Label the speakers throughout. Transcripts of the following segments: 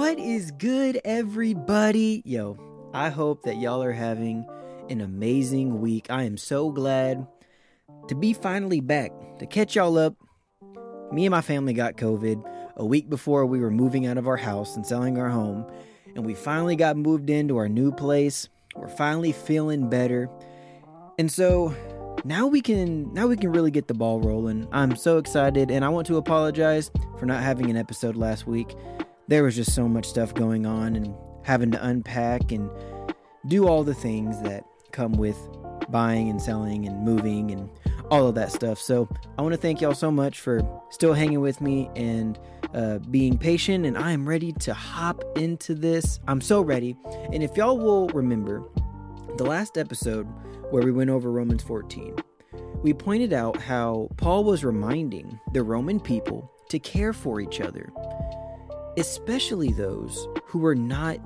Speaker 1: What is good, everybody? Yo, I hope that y'all are having an amazing week. I am so glad to be finally back to catch y'all up. Me and my family got COVID a week before we were moving out of our house and selling our home, and we finally got moved into our new place. We're finally feeling better. And so now we can now we can really get the ball rolling. I'm so excited and I want to apologize for not having an episode last week. There was just so much stuff going on and having to unpack and do all the things that come with buying and selling and moving and all of that stuff. So I want to thank y'all so much for still hanging with me and uh, being patient. And I am ready to hop into this. I'm so ready. And if y'all will remember, the last episode where we went over Romans 14, we pointed out how Paul was reminding the Roman people to care for each other, especially those who were not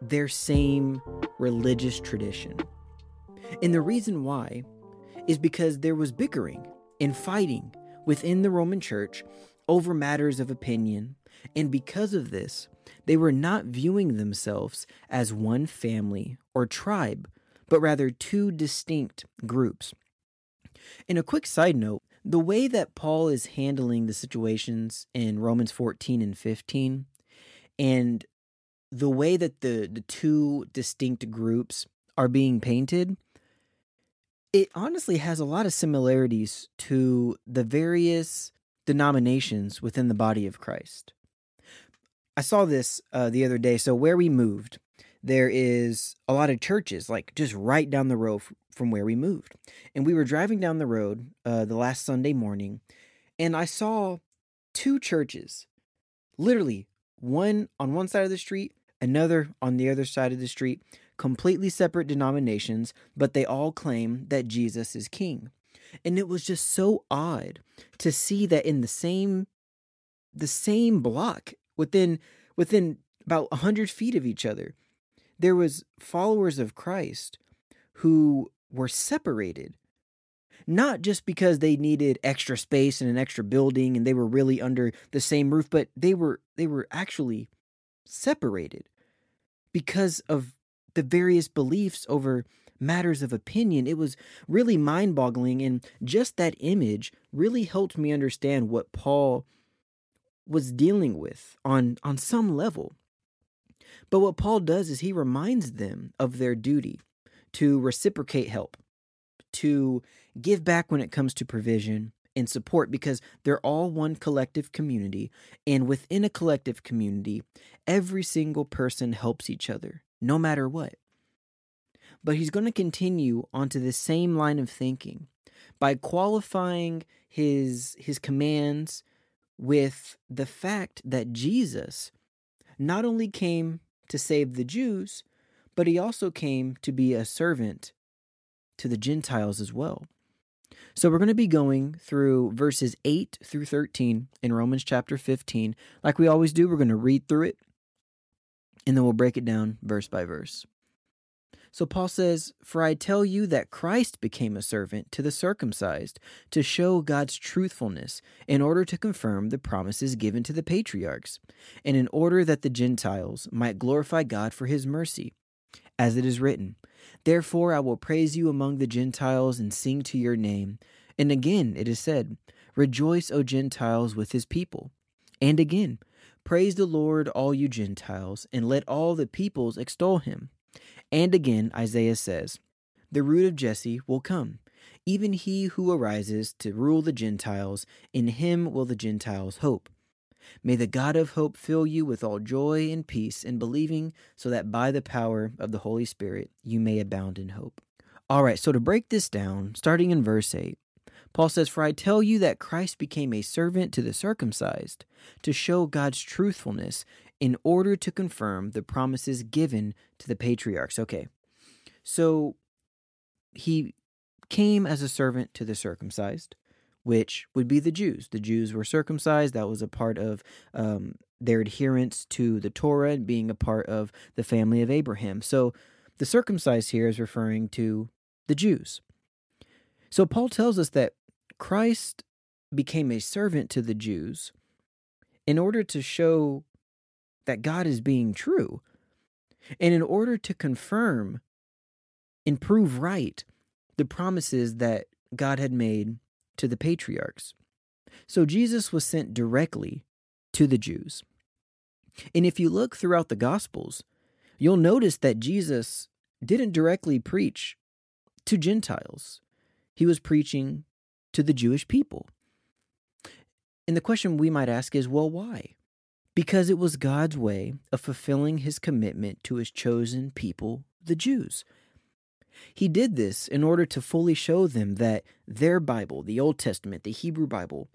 Speaker 1: their same religious tradition. And the reason why is because there was bickering and fighting within the Roman church over matters of opinion, and because of this, they were not viewing themselves as one family or tribe, but rather two distinct groups. In a quick side note, the way that Paul is handling the situations in Romans 14 and 15, and the way that the, the two distinct groups are being painted, it honestly has a lot of similarities to the various denominations within the body of Christ. I saw this uh, the other day. So, where we moved, there is a lot of churches, like just right down the road from where we moved. And we were driving down the road uh, the last Sunday morning, and I saw two churches, literally one on one side of the street, another on the other side of the street, completely separate denominations, but they all claim that Jesus is king. And it was just so odd to see that in the same the same block within within about 100 feet of each other there was followers of Christ who were separated. Not just because they needed extra space and an extra building and they were really under the same roof but they were they were actually separated because of the various beliefs over matters of opinion. It was really mind-boggling and just that image really helped me understand what Paul was dealing with on on some level. But what Paul does is he reminds them of their duty to reciprocate help, to give back when it comes to provision and support because they're all one collective community. And within a collective community, every single person helps each other, no matter what. But he's going to continue onto the same line of thinking by qualifying his his commands with the fact that Jesus not only came to save the Jews, but he also came to be a servant to the Gentiles as well. So we're going to be going through verses 8 through 13 in Romans chapter 15. Like we always do, we're going to read through it and then we'll break it down verse by verse. So Paul says, For I tell you that Christ became a servant to the circumcised to show God's truthfulness, in order to confirm the promises given to the patriarchs, and in order that the Gentiles might glorify God for his mercy. As it is written, Therefore I will praise you among the Gentiles and sing to your name. And again it is said, Rejoice, O Gentiles, with his people. And again, Praise the Lord, all you Gentiles, and let all the peoples extol him. And again, Isaiah says, The root of Jesse will come, even he who arises to rule the Gentiles, in him will the Gentiles hope. May the God of hope fill you with all joy and peace in believing, so that by the power of the Holy Spirit you may abound in hope. All right, so to break this down, starting in verse 8, Paul says, For I tell you that Christ became a servant to the circumcised, to show God's truthfulness in order to confirm the promises given to the patriarchs. Okay, so he came as a servant to the circumcised, which would be the Jews. The Jews were circumcised, that was a part of um, their adherence to the Torah and being a part of the family of Abraham. So the circumcised here is referring to the Jews. So Paul tells us that Christ became a servant to the Jews in order to show that God is being true. And in order to confirm and prove right the promises that God had made to the patriarchs. So Jesus was sent directly to the Jews. And if you look throughout the Gospels, you'll notice that Jesus didn't directly preach to Gentiles, he was preaching to the Jewish people. And the question we might ask is well, why? Because it was God's way of fulfilling his commitment to his chosen people, the Jews. He did this in order to fully show them that their Bible, the Old Testament, the Hebrew Bible,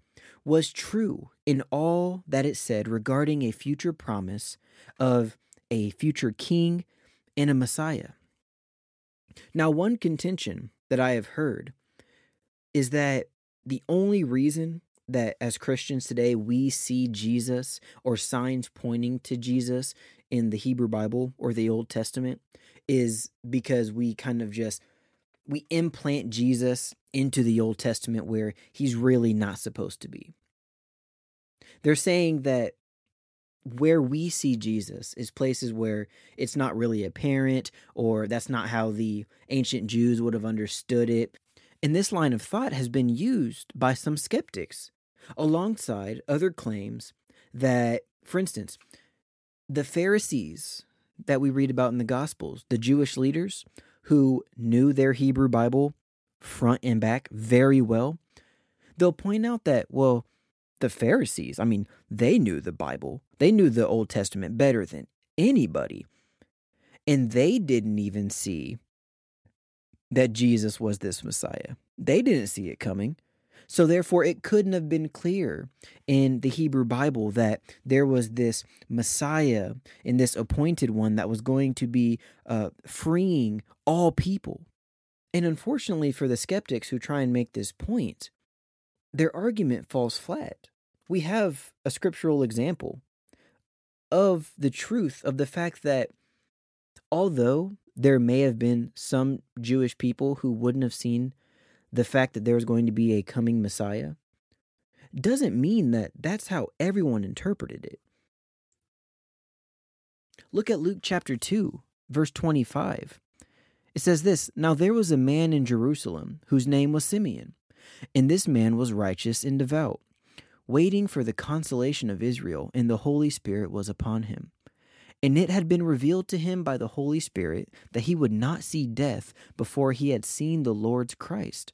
Speaker 1: was true in all that it said regarding a future promise of a future king and a Messiah. Now, one contention that I have heard is that the only reason that as Christians today we see Jesus or signs pointing to Jesus in the Hebrew Bible or the Old Testament is because we kind of just we implant Jesus into the Old Testament where he's really not supposed to be. They're saying that where we see Jesus is places where it's not really apparent or that's not how the ancient Jews would have understood it. And this line of thought has been used by some skeptics alongside other claims that, for instance, the Pharisees that we read about in the Gospels, the Jewish leaders who knew their Hebrew Bible front and back very well, they'll point out that, well, the Pharisees, I mean, they knew the Bible, they knew the Old Testament better than anybody. And they didn't even see that Jesus was this Messiah. They didn't see it coming. So, therefore, it couldn't have been clear in the Hebrew Bible that there was this Messiah and this appointed one that was going to be uh, freeing all people. And unfortunately, for the skeptics who try and make this point, their argument falls flat. We have a scriptural example of the truth of the fact that although there may have been some Jewish people who wouldn't have seen the fact that there was going to be a coming Messiah doesn't mean that that's how everyone interpreted it. Look at Luke chapter 2, verse 25. It says this Now there was a man in Jerusalem whose name was Simeon, and this man was righteous and devout, waiting for the consolation of Israel, and the Holy Spirit was upon him. And it had been revealed to him by the Holy Spirit that he would not see death before he had seen the Lord's Christ.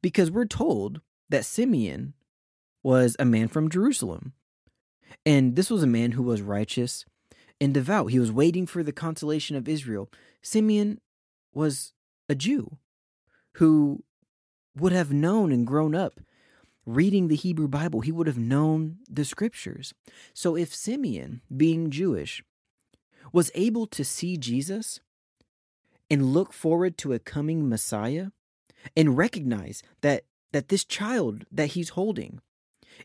Speaker 1: because we're told that Simeon was a man from Jerusalem. And this was a man who was righteous and devout. He was waiting for the consolation of Israel. Simeon was a Jew who would have known and grown up reading the Hebrew Bible. He would have known the scriptures. So if Simeon, being Jewish, was able to see Jesus and look forward to a coming Messiah, and recognize that that this child that he's holding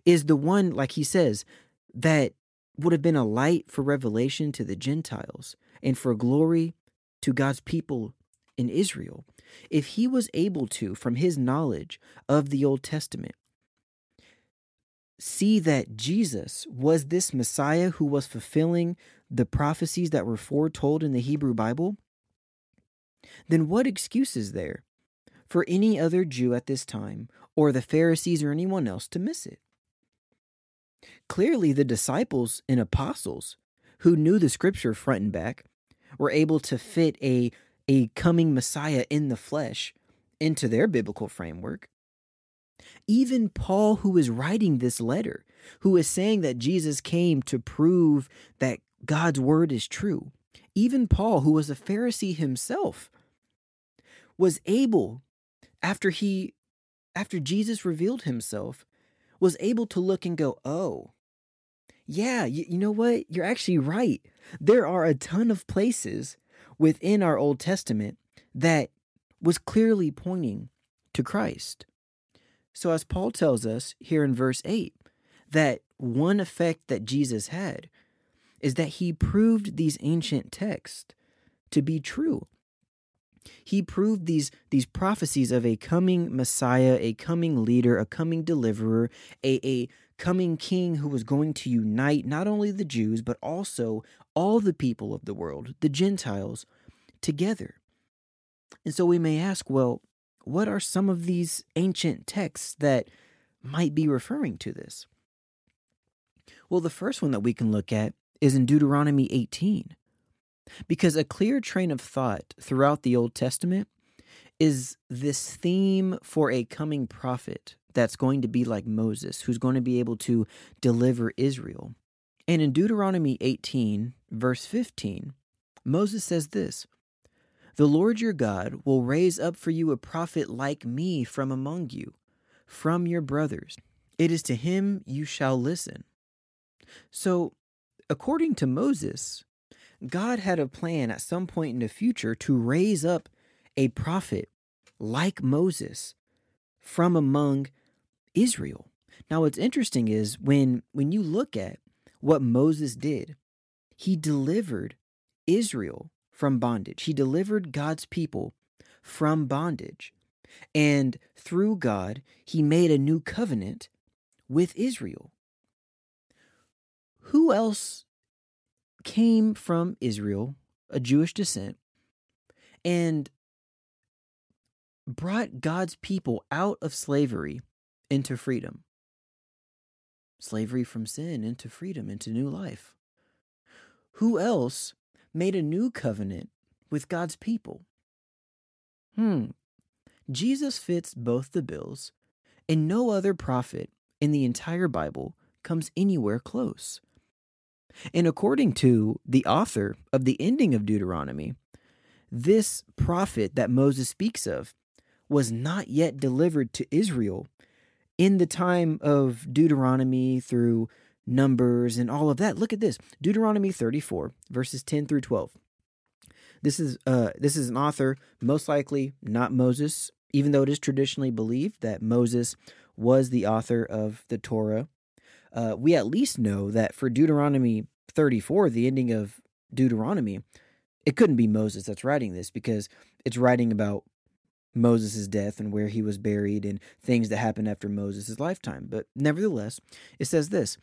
Speaker 1: is the one like he says that would have been a light for revelation to the Gentiles and for glory to God's people in Israel. If he was able to, from his knowledge of the Old Testament, see that Jesus was this Messiah who was fulfilling the prophecies that were foretold in the Hebrew Bible, then what excuse is there for any other Jew at this time, or the Pharisees or anyone else to miss it. Clearly, the disciples and apostles who knew the scripture front and back were able to fit a, a coming Messiah in the flesh into their biblical framework. Even Paul, who is writing this letter, who is saying that Jesus came to prove that God's word is true, even Paul, who was a Pharisee himself, was able after he after Jesus revealed himself was able to look and go, "Oh, yeah, you, you know what? You're actually right. There are a ton of places within our Old Testament that was clearly pointing to Christ. So, as Paul tells us here in verse 8, that one effect that Jesus had is that he proved these ancient texts to be true. He proved these, these prophecies of a coming Messiah, a coming leader, a coming deliverer, a, a coming king who was going to unite not only the Jews, but also all the people of the world, the Gentiles, together. And so we may ask, well, what are some of these ancient texts that might be referring to this? Well, the first one that we can look at is in Deuteronomy 18. Because a clear train of thought throughout the Old Testament is this theme for a coming prophet that's going to be like Moses, who's going to be able to deliver Israel. And in Deuteronomy 18, verse 15, Moses says this The Lord your God will raise up for you a prophet like me from among you, from your brothers. It is to him you shall listen. So, according to Moses, God had a plan at some point in the future to raise up a prophet like Moses from among Israel. Now what's interesting is when when you look at what Moses did, he delivered Israel from bondage. He delivered God's people from bondage. And through God, he made a new covenant with Israel. Who else came from Israel, a Jewish descent, and brought God's people out of slavery into freedom. Slavery from sin into freedom, into new life. Who else made a new covenant with God's people? Hmm. Jesus fits both the bills, and no other prophet in the entire Bible comes anywhere close. And according to the author of the ending of Deuteronomy, this prophet that Moses speaks of was not yet delivered to Israel in the time of Deuteronomy through Numbers and all of that. Look at this Deuteronomy 34, verses 10 through 12. This is uh this is an author most likely not Moses even though it is traditionally believed that Moses was the author of the Torah uh, we at least know that for Deuteronomy 34, the ending of Deuteronomy, it couldn't be Moses that's writing this because it's writing about Moses' death and where he was buried and things that happened after Moses' lifetime. But nevertheless, it says this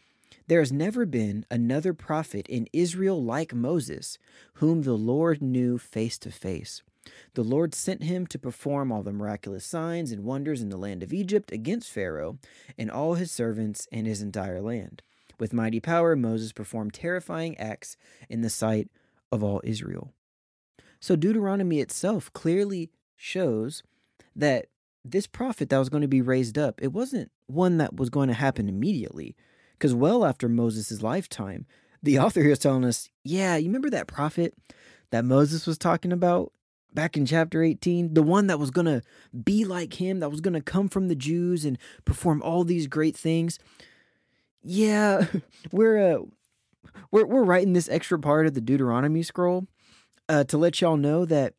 Speaker 1: There has never been another prophet in Israel like Moses, whom the Lord knew face to face. The Lord sent him to perform all the miraculous signs and wonders in the land of Egypt against Pharaoh and all his servants and his entire land. With mighty power, Moses performed terrifying acts in the sight of all Israel. So, Deuteronomy itself clearly shows that this prophet that was going to be raised up, it wasn't one that was going to happen immediately. Because well after Moses' lifetime, the author here is telling us, yeah, you remember that prophet that Moses was talking about? Back in chapter 18, the one that was going to be like him, that was going to come from the Jews and perform all these great things. Yeah, we're uh, we're we're writing this extra part of the Deuteronomy scroll uh, to let y'all know that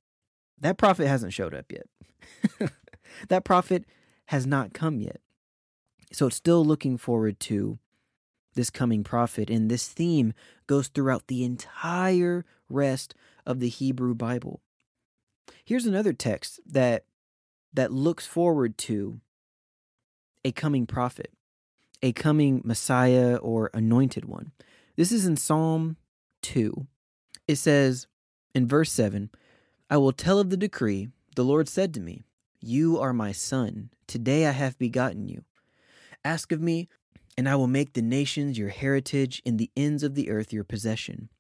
Speaker 1: that prophet hasn't showed up yet. that prophet has not come yet. So it's still looking forward to this coming prophet and this theme goes throughout the entire rest of the Hebrew Bible. Here's another text that that looks forward to a coming prophet, a coming Messiah or anointed one. This is in Psalm 2. It says in verse 7 I will tell of the decree. The Lord said to me, You are my son. Today I have begotten you. Ask of me, and I will make the nations your heritage and the ends of the earth your possession.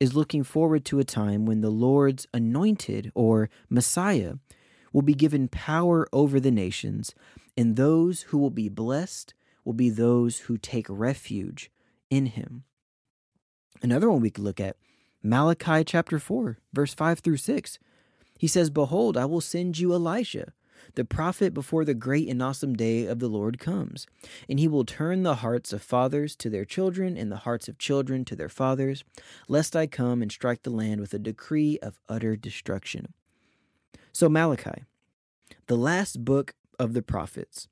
Speaker 1: is looking forward to a time when the Lord's anointed or Messiah will be given power over the nations, and those who will be blessed will be those who take refuge in him. Another one we could look at Malachi chapter 4, verse 5 through 6. He says, Behold, I will send you Elijah the prophet before the great and awesome day of the Lord comes. And he will turn the hearts of fathers to their children, and the hearts of children to their fathers, lest I come and strike the land with a decree of utter destruction. So, Malachi, the last book of the prophets,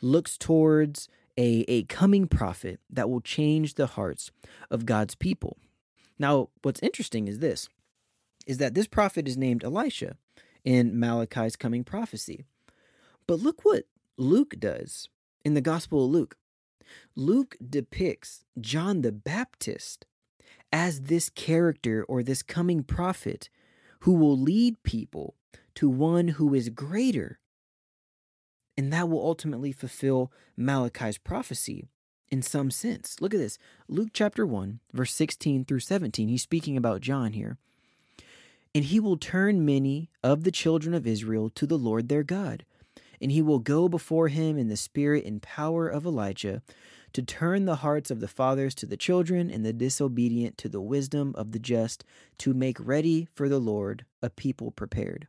Speaker 1: looks towards a, a coming prophet that will change the hearts of God's people. Now, what's interesting is this is that this prophet is named Elisha in Malachi's coming prophecy. But look what Luke does in the Gospel of Luke. Luke depicts John the Baptist as this character or this coming prophet who will lead people to one who is greater. And that will ultimately fulfill Malachi's prophecy in some sense. Look at this Luke chapter 1, verse 16 through 17. He's speaking about John here. And he will turn many of the children of Israel to the Lord their God and he will go before him in the spirit and power of Elijah to turn the hearts of the fathers to the children and the disobedient to the wisdom of the just to make ready for the Lord a people prepared.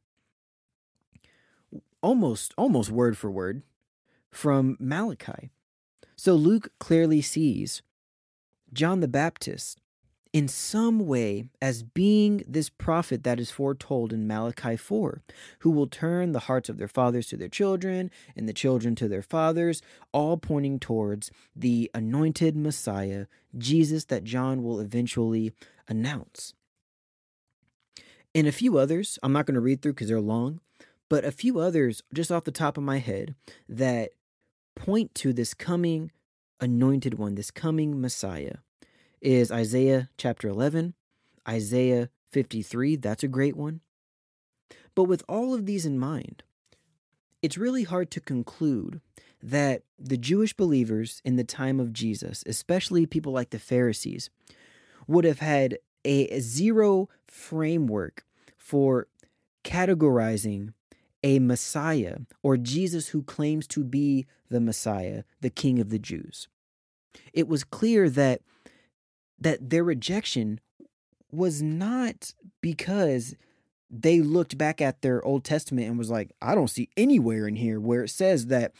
Speaker 1: Almost almost word for word from Malachi. So Luke clearly sees John the Baptist in some way as being this prophet that is foretold in Malachi 4, who will turn the hearts of their fathers to their children and the children to their fathers, all pointing towards the anointed Messiah, Jesus, that John will eventually announce. And a few others, I'm not going to read through because they're long, but a few others just off the top of my head that point to this coming anointed one, this coming Messiah is Isaiah chapter 11, Isaiah 53. That's a great one. But with all of these in mind, it's really hard to conclude that the Jewish believers in the time of Jesus, especially people like the Pharisees, would have had a zero framework for categorizing a Messiah or Jesus who claims to be the Messiah, the King of the Jews. It was clear that that their rejection was not because they looked back at their Old Testament and was like, I don't see anywhere in here where it says that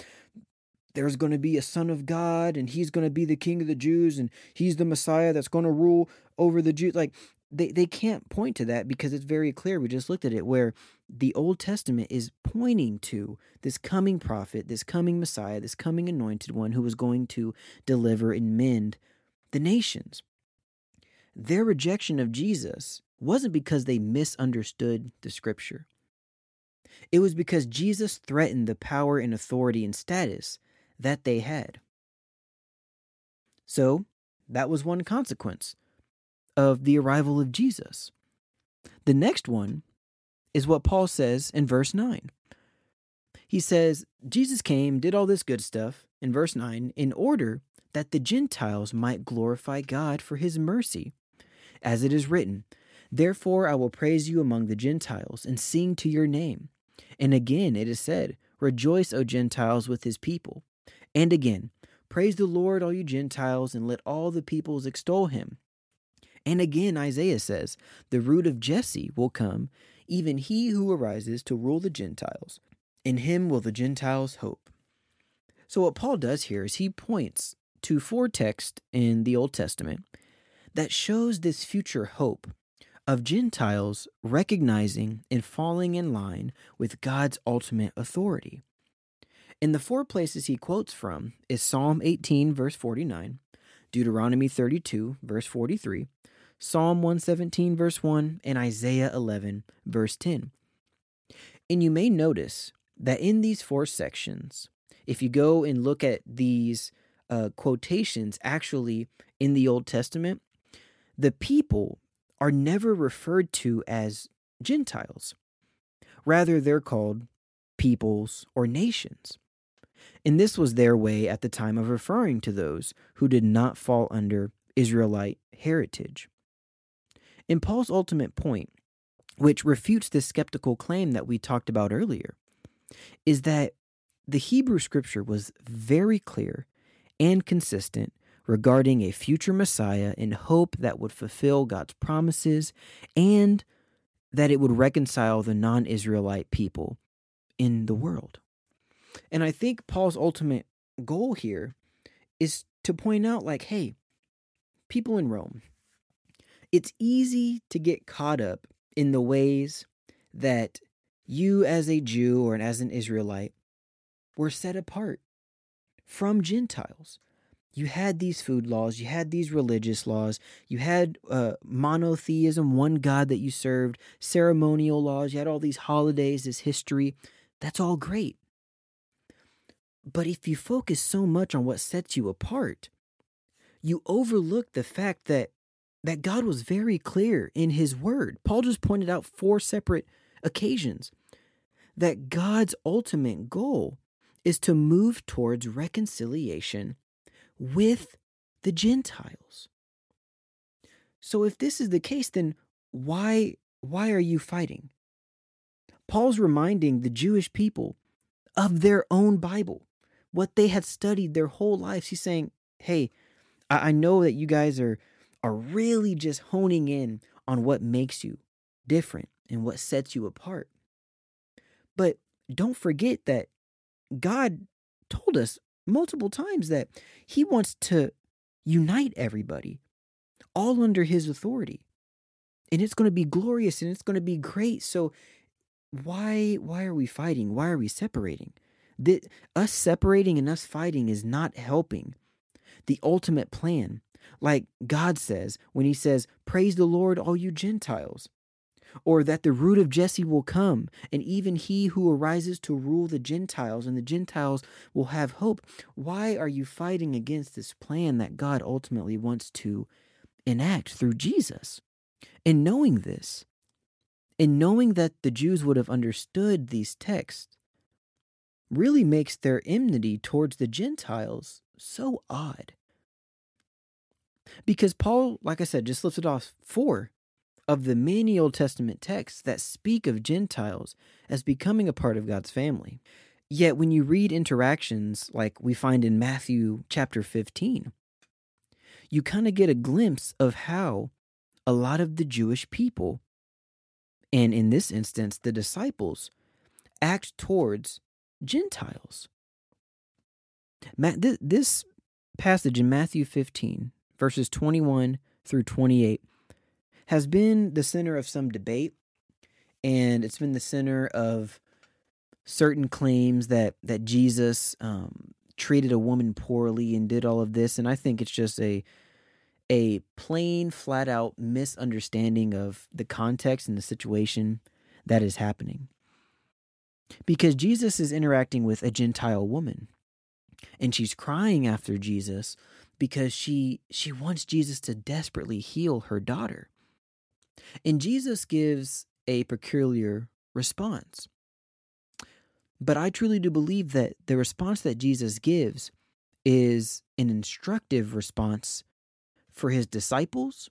Speaker 1: there's going to be a son of God and he's going to be the king of the Jews and he's the Messiah that's going to rule over the Jews. Like, they, they can't point to that because it's very clear. We just looked at it where the Old Testament is pointing to this coming prophet, this coming Messiah, this coming anointed one who was going to deliver and mend the nations. Their rejection of Jesus wasn't because they misunderstood the scripture. It was because Jesus threatened the power and authority and status that they had. So, that was one consequence of the arrival of Jesus. The next one is what Paul says in verse 9. He says, Jesus came, did all this good stuff in verse 9 in order that the Gentiles might glorify God for his mercy as it is written, Therefore I will praise you among the Gentiles and sing to your name. And again it is said, Rejoice, O Gentiles, with his people. And again, Praise the Lord, all you Gentiles, and let all the peoples extol him. And again, Isaiah says, The root of Jesse will come, even he who arises to rule the Gentiles. In him will the Gentiles hope. So, what Paul does here is he points to four texts in the Old Testament that shows this future hope of Gentiles recognizing and falling in line with God's ultimate authority. In the four places he quotes from is Psalm 18, verse 49, Deuteronomy 32, verse 43, Psalm 117, verse 1, and Isaiah 11, verse 10. And you may notice that in these four sections, if you go and look at these uh, quotations actually in the Old Testament, the people are never referred to as Gentiles. Rather, they're called peoples or nations. And this was their way at the time of referring to those who did not fall under Israelite heritage. And Paul's ultimate point, which refutes this skeptical claim that we talked about earlier, is that the Hebrew scripture was very clear and consistent regarding a future Messiah in hope that would fulfill God's promises and that it would reconcile the non Israelite people in the world. And I think Paul's ultimate goal here is to point out, like, hey, people in Rome, it's easy to get caught up in the ways that you, as a Jew or as an Israelite, were set apart from Gentiles. You had these food laws, you had these religious laws, you had uh, monotheism, one God that you served, ceremonial laws, you had all these holidays, this history. That's all great. But if you focus so much on what sets you apart, you overlook the fact that that God was very clear in his word. Paul just pointed out four separate occasions that God's ultimate goal is to move towards reconciliation with the Gentiles. So if this is the case then why why are you fighting? Paul's reminding the Jewish people of their own Bible, what they had studied their whole lives. He's saying, "Hey, I, know that you guys are are really just honing in on what makes you different and what sets you apart. But don't forget that God told us multiple times that He wants to unite everybody all under His authority. And it's going to be glorious and it's going to be great. So why why are we fighting? Why are we separating? That us separating and us fighting is not helping the ultimate plan. Like God says when he says, "Praise the Lord all you Gentiles." Or that the root of Jesse will come, and even he who arises to rule the Gentiles, and the Gentiles will have hope. Why are you fighting against this plan that God ultimately wants to enact through Jesus? And knowing this, and knowing that the Jews would have understood these texts really makes their enmity towards the Gentiles so odd. Because Paul, like I said, just listed off four of the many Old Testament texts that speak of Gentiles as becoming a part of God's family. Yet when you read interactions like we find in Matthew chapter 15, you kind of get a glimpse of how a lot of the Jewish people and in this instance, the disciples, act towards Gentiles. This passage in Matthew 15, verses 21 through 28, has been the center of some debate, and it's been the center of certain claims that that Jesus um, treated a woman poorly and did all of this, and I think it's just a a plain, flat out misunderstanding of the context and the situation that is happening. Because Jesus is interacting with a Gentile woman, and she's crying after Jesus because she she wants Jesus to desperately heal her daughter. And Jesus gives a peculiar response. But I truly do believe that the response that Jesus gives is an instructive response for his disciples,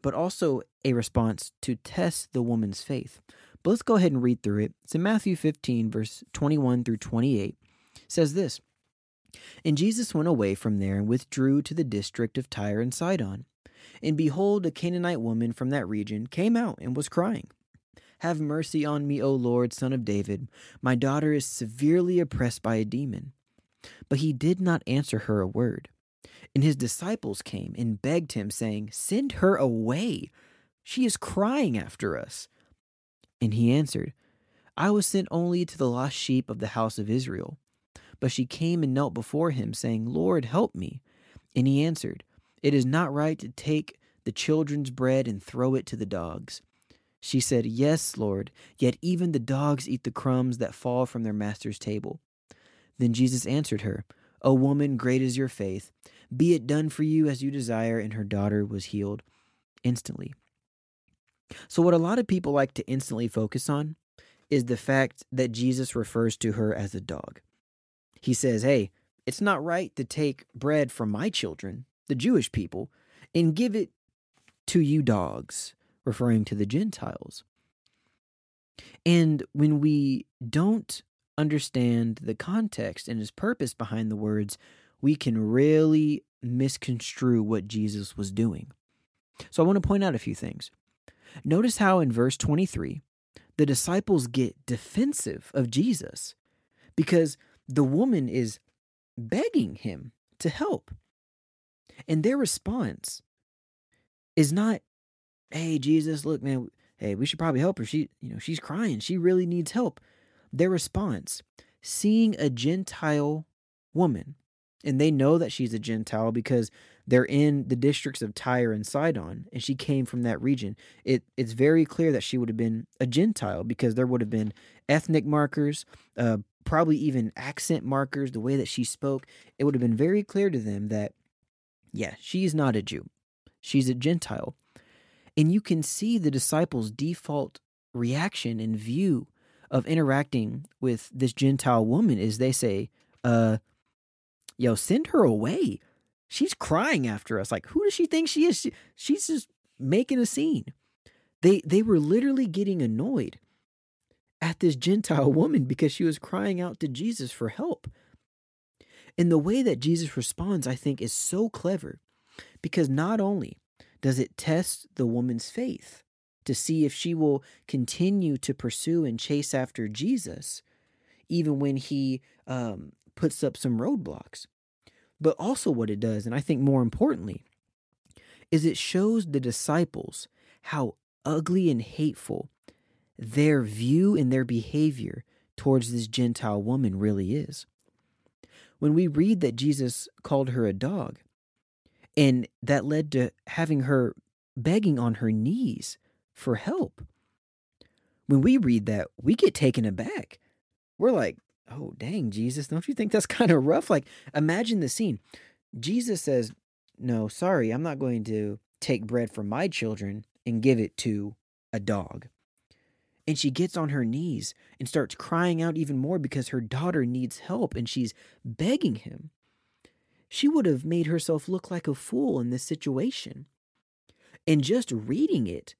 Speaker 1: but also a response to test the woman's faith. But let's go ahead and read through it. It's in Matthew 15, verse 21 through 28. It says this And Jesus went away from there and withdrew to the district of Tyre and Sidon. And behold, a Canaanite woman from that region came out and was crying. Have mercy on me, O Lord, son of David. My daughter is severely oppressed by a demon. But he did not answer her a word. And his disciples came and begged him, saying, Send her away. She is crying after us. And he answered, I was sent only to the lost sheep of the house of Israel. But she came and knelt before him, saying, Lord, help me. And he answered, It is not right to take the children's bread and throw it to the dogs. She said, Yes, Lord, yet even the dogs eat the crumbs that fall from their master's table. Then Jesus answered her, O woman, great is your faith. Be it done for you as you desire. And her daughter was healed instantly. So, what a lot of people like to instantly focus on is the fact that Jesus refers to her as a dog. He says, Hey, it's not right to take bread from my children, the Jewish people, and give it to you dogs. referring to the Gentiles. And when we don't understand the context and his purpose behind the words, we can really misconstrue what Jesus was doing. So I want to point out a few things. Notice how in verse 23, the disciples get defensive of Jesus because the woman is begging him to help. And their response is not, hey, Jesus, look, man, hey, we should probably help her. She, you know, she's crying. She really needs help. Their response, seeing a Gentile woman, and they know that she's a Gentile because they're in the districts of Tyre and Sidon, and she came from that region. It it's very clear that she would have been a Gentile because there would have been ethnic markers, uh, probably even accent markers, the way that she spoke. It would have been very clear to them that, yeah, she's not a Jew, she's a Gentile, and you can see the disciples' default reaction and view of interacting with this Gentile woman is they say, uh, yo, send her away. She's crying after us. Like, who does she think she is? She, she's just making a scene. They they were literally getting annoyed at this Gentile woman because she was crying out to Jesus for help. And the way that Jesus responds, I think, is so clever because not only does it test the woman's faith to see if she will continue to pursue and chase after Jesus, even when he um, puts up some roadblocks. But also, what it does, and I think more importantly, is it shows the disciples how ugly and hateful their view and their behavior towards this Gentile woman really is. When we read that Jesus called her a dog, and that led to having her begging on her knees for help. When we read that, we get taken aback. We're like, oh, dang, Jesus, don't you think that's kind of rough? Like, imagine the scene. Jesus says, no, sorry, I'm not going to take bread from my children and give it to a dog. And she gets on her knees and starts crying out even more because her daughter needs help and she's begging him. She would have made herself look like a fool in this situation. And just reading it,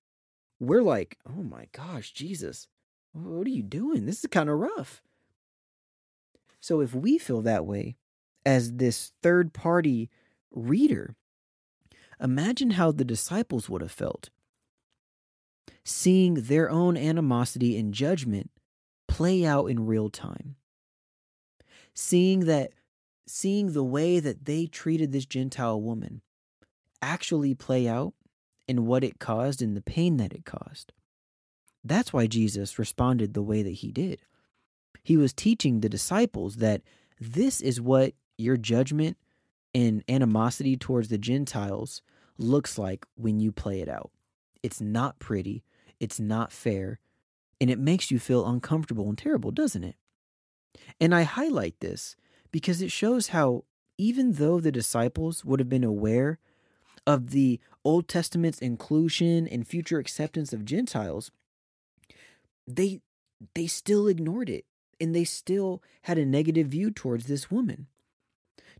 Speaker 1: we're like, oh my gosh, Jesus, what are you doing? This is kind of rough. So if we feel that way as this third party reader, imagine how the disciples would have felt seeing their own animosity and judgment play out in real time. Seeing that seeing the way that they treated this Gentile woman actually play out and what it caused and the pain that it caused. That's why Jesus responded the way that he did. He was teaching the disciples that this is what your judgment and animosity towards the Gentiles looks like when you play it out. It's not pretty, it's not fair, and it makes you feel uncomfortable and terrible, doesn't it? And I highlight this because it shows how, even though the disciples would have been aware of the Old Testament's inclusion and future acceptance of Gentiles, they they still ignored it and they still had a negative view towards this woman.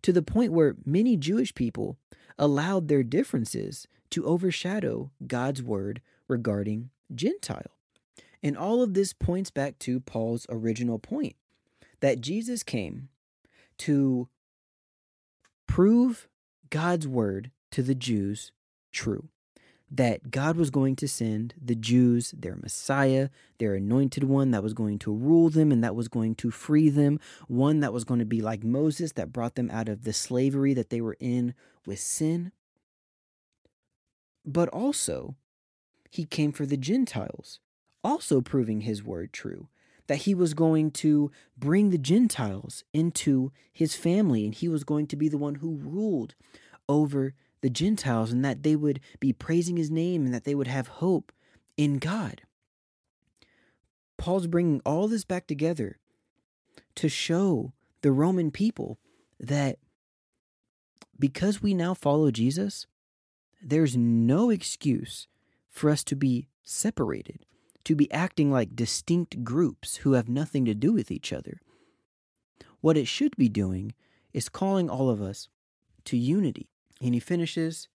Speaker 1: To the point where many Jewish people allowed their differences to overshadow God's word regarding Gentile. And all of this points back to Paul's original point that Jesus came to prove God's word to the Jews true. That God was going to send the Jews their Messiah, their anointed one that was going to rule them and that was going to free them, one that was going to be like Moses that brought them out of the slavery that they were in with sin. But also, he came for the Gentiles, also proving his word true that he was going to bring the Gentiles into his family and he was going to be the one who ruled over the Gentiles and that they would be praising his name and that they would have hope in God. Paul's bringing all this back together to show the Roman people that because we now follow Jesus, there's no excuse for us to be separated, to be acting like distinct groups who have nothing to do with each other. What it should be doing is calling all of us to unity and he finishes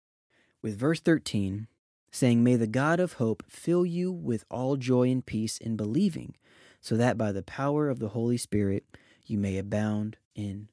Speaker 1: with verse 13 saying, May the God of hope fill you with all joy and peace in believing, so that by the power of the Holy Spirit you may abound in